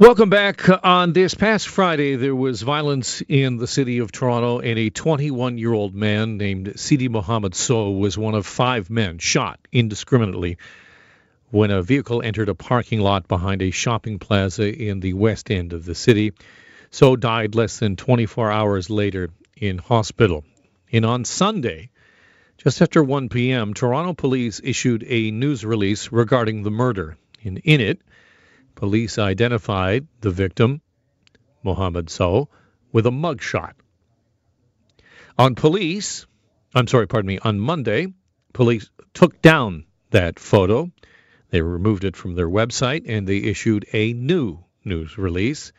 Welcome back. On this past Friday, there was violence in the city of Toronto, and a 21 year old man named Sidi Mohammed Sow was one of five men shot indiscriminately when a vehicle entered a parking lot behind a shopping plaza in the west end of the city. Sow died less than 24 hours later in hospital. And on Sunday, just after 1 p.m., Toronto police issued a news release regarding the murder. And in it, Police identified the victim, Mohammed Sow, with a mugshot. On police, I'm sorry, pardon me, on Monday, police took down that photo. They removed it from their website and they issued a new news release.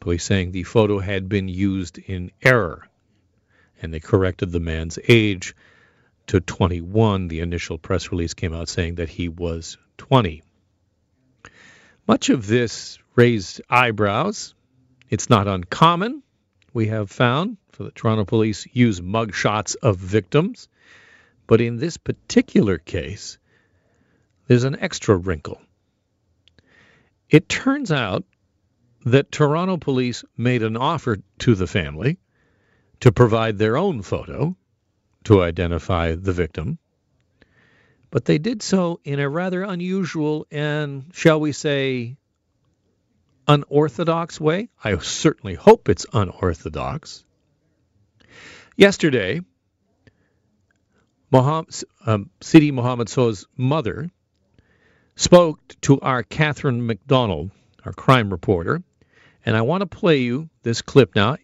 Police saying the photo had been used in error and they corrected the man's age to 21. The initial press release came out saying that he was 20. Much of this raised eyebrows. It's not uncommon, we have found, for the Toronto police use mugshots of victims. But in this particular case, there's an extra wrinkle. It turns out that Toronto police made an offer to the family to provide their own photo to identify the victim but they did so in a rather unusual and, shall we say, unorthodox way. I certainly hope it's unorthodox. Yesterday, um, Sidi Mohammed Sow's mother spoke to our Catherine McDonald, our crime reporter, and I want to play you this clip now.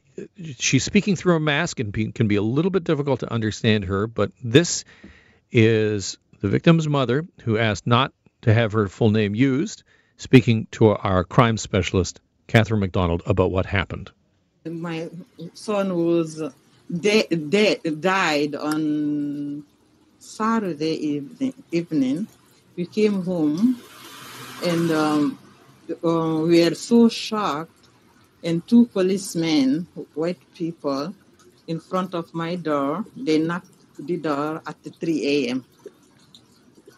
She's speaking through a mask and can be a little bit difficult to understand her, but this is the victim's mother, who asked not to have her full name used, speaking to our crime specialist, Catherine McDonald, about what happened. My son was de- de- died on Saturday evening. evening. We came home and um, uh, we were so shocked. And two policemen, white people, in front of my door, they knocked the door at 3 a.m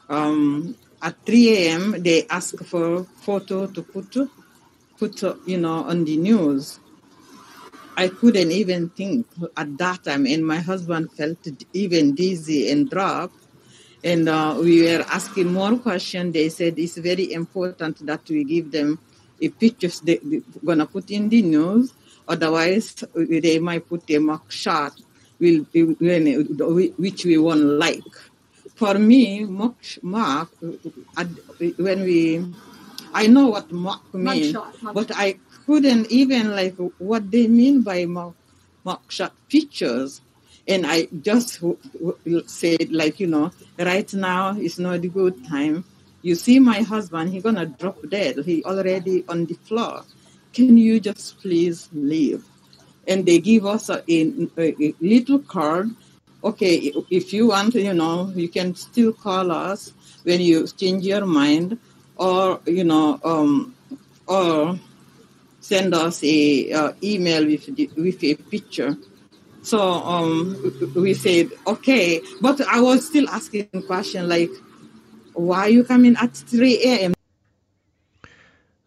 um, at 3 a.m. they ask for photo to put, put you know, on the news. I couldn't even think at that time, and my husband felt even dizzy and dropped. And uh, we were asking more questions. They said it's very important that we give them a pictures they're gonna put in the news. Otherwise, they might put a mock shot, which we won't like for me, mock, mark, when we, I know what mock means, but I couldn't even like what they mean by mock, mock shot pictures. And I just said, like, you know, right now is not a good time. You see my husband, he's gonna drop dead. He already on the floor. Can you just please leave? And they give us a, a, a little card okay, if you want, you know, you can still call us when you change your mind, or you know, um, or send us a uh, email with the, with a picture. So um, we said okay, but I was still asking question like, why you coming at 3 a.m.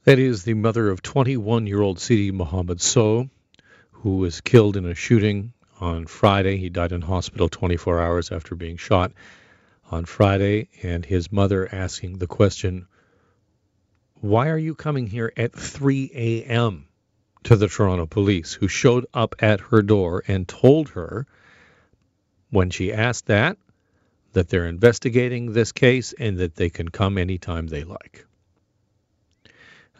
That is the mother of 21-year-old Sidi Mohammed Sow, who was killed in a shooting on Friday. He died in hospital 24 hours after being shot on Friday, and his mother asking the question, Why are you coming here at 3 a.m.? to the Toronto police, who showed up at her door and told her, when she asked that, that they're investigating this case and that they can come anytime they like.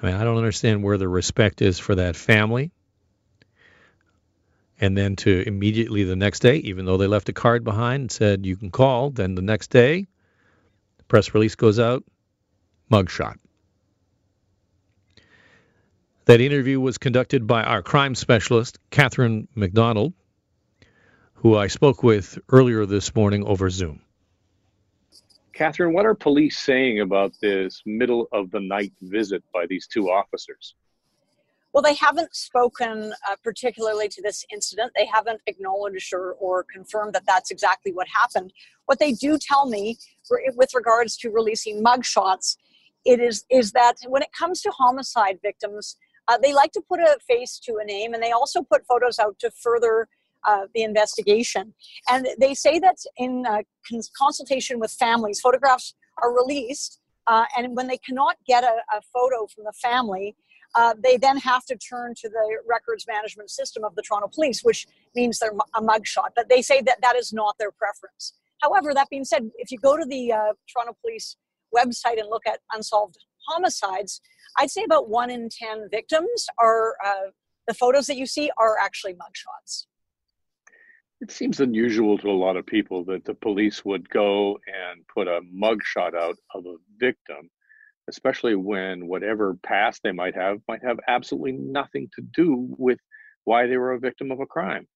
I mean, I don't understand where the respect is for that family and then to immediately the next day, even though they left a card behind and said you can call, then the next day, the press release goes out, mugshot. That interview was conducted by our crime specialist, Catherine McDonald, who I spoke with earlier this morning over Zoom. Catherine, what are police saying about this middle of the night visit by these two officers? Well, they haven't spoken uh, particularly to this incident. They haven't acknowledged or, or confirmed that that's exactly what happened. What they do tell me with regards to releasing mugshots it is is that when it comes to homicide victims, uh, they like to put a face to a name, and they also put photos out to further uh, the investigation. And they say that in uh, cons- consultation with families, photographs are released, uh, and when they cannot get a, a photo from the family, uh, they then have to turn to the records management system of the Toronto Police, which means they're a mugshot. But they say that that is not their preference. However, that being said, if you go to the uh, Toronto Police website and look at unsolved homicides, I'd say about one in 10 victims are uh, the photos that you see are actually mugshots. It seems unusual to a lot of people that the police would go and put a mugshot out of a victim, especially when whatever past they might have might have absolutely nothing to do with why they were a victim of a crime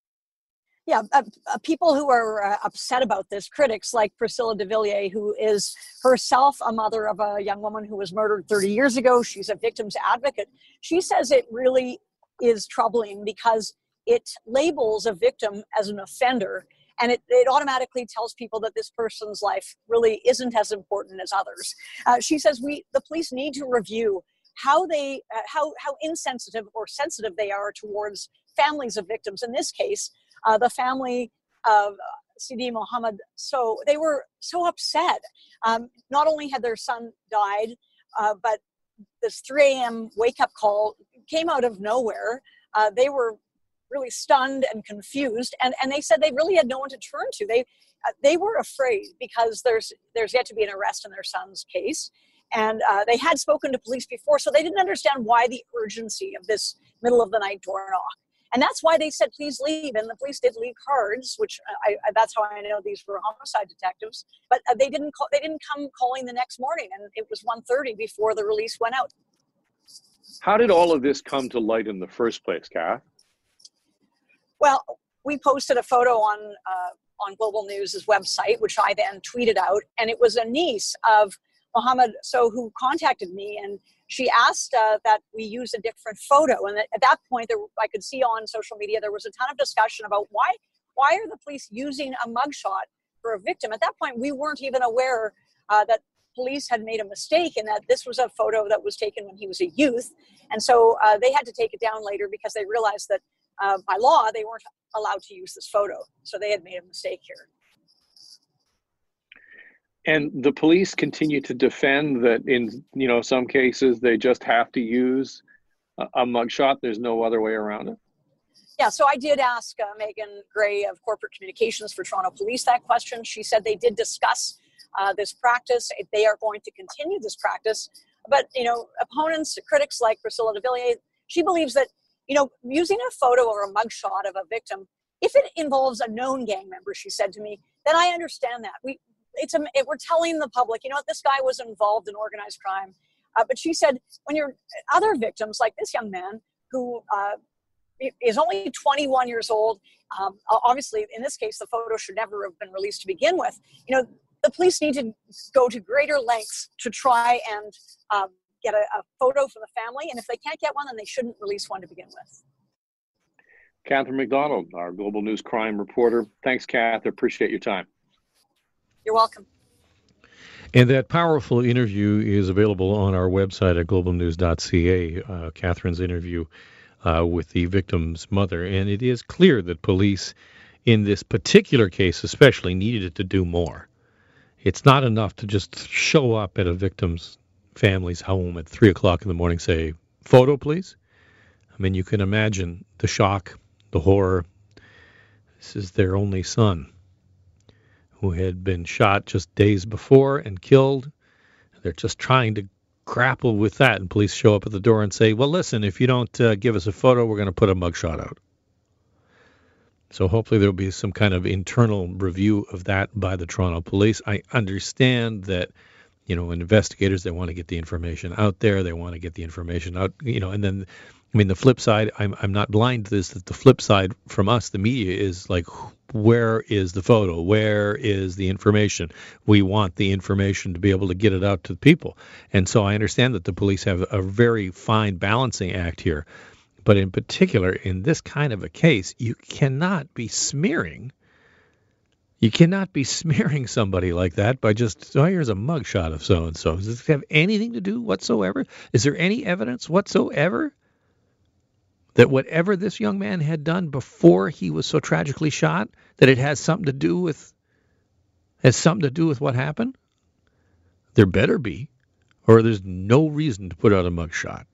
yeah, uh, uh, people who are uh, upset about this, critics like Priscilla de Villiers, who is herself a mother of a young woman who was murdered 30 years ago. She's a victim's advocate. She says it really is troubling because it labels a victim as an offender and it, it automatically tells people that this person's life really isn't as important as others. Uh, she says we the police need to review how they uh, how how insensitive or sensitive they are towards families of victims. In this case, uh, the family of Sidi Mohammed. So they were so upset. Um, not only had their son died, uh, but this 3 a.m. wake up call came out of nowhere. Uh, they were really stunned and confused, and, and they said they really had no one to turn to. They uh, they were afraid because there's there's yet to be an arrest in their son's case, and uh, they had spoken to police before, so they didn't understand why the urgency of this middle of the night door knock. And that's why they said please leave and the police did leave cards which I, I, that's how i know these were homicide detectives but uh, they didn't call they didn't come calling the next morning and it was 1.30 before the release went out. How did all of this come to light in the first place kath well we posted a photo on uh, on global news's website which i then tweeted out and it was a niece of Mohammed Sow who contacted me and she asked uh, that we use a different photo. And at that point, there, I could see on social media there was a ton of discussion about why why are the police using a mugshot for a victim? At that point, we weren't even aware uh, that police had made a mistake and that this was a photo that was taken when he was a youth. And so uh, they had to take it down later because they realized that uh, by law they weren't allowed to use this photo. So they had made a mistake here. And the police continue to defend that in you know some cases they just have to use a, a mugshot. There's no other way around it. Yeah, so I did ask uh, Meaghan Gray of Corporate Communications for Toronto Police that question. She said they did discuss uh, this practice. They are going to continue this practice. But, you know, opponents, critics like Priscilla de Villiers, she believes that, you know, using a photo or a mugshot of a victim, if it involves a known gang member, she said to me, then I understand that. We, it's a, it, we're telling the public, you know, this guy was involved in organized crime. Uh, but she said, when you're other victims, like this young man who uh, is only 21 years old, um, obviously, in this case, the photo should never have been released to begin with. You know, the police need to go to greater lengths to try and um, get a, a photo from the family. And if they can't get one, then they shouldn't release one to begin with. Catherine McDonald, our Global News crime reporter. Thanks, Kath. I appreciate your time. You're welcome. And that powerful interview is available on our website at globalnews.ca. Uh, Catherine's interview uh, with the victim's mother. And it is clear that police, in this particular case especially, needed to do more. It's not enough to just show up at a victim's family's home at 3 o'clock in the morning, say, photo, please. I mean, you can imagine the shock, the horror. This is their only son who had been shot just days before and killed. They're just trying to grapple with that, and police show up at the door and say, "Well, listen, if you don't uh, give us a photo, we're going to put a mugshot out." So hopefully there'll be some kind of internal review of that by the Toronto Police. I understand that you know investigators they want to get the information out there, they want to get the information out, you know, and then I mean, the flip side, I'm, I'm not blind to this, that the flip side from us, the media, is like, where is the photo? Where is the information? We want the information to be able to get it out to the people. And so I understand that the police have a very fine balancing act here. But in particular, in this kind of a case, you cannot be smearing You cannot be smearing somebody like that by just, oh, here's a mugshot of so and so. Does this have anything to do whatsoever? Is there any evidence whatsoever that whatever this young man had done before he was so tragically shot, that it has something to do with has something to do with what happened? There better be, or there's no reason to put out a mugshot.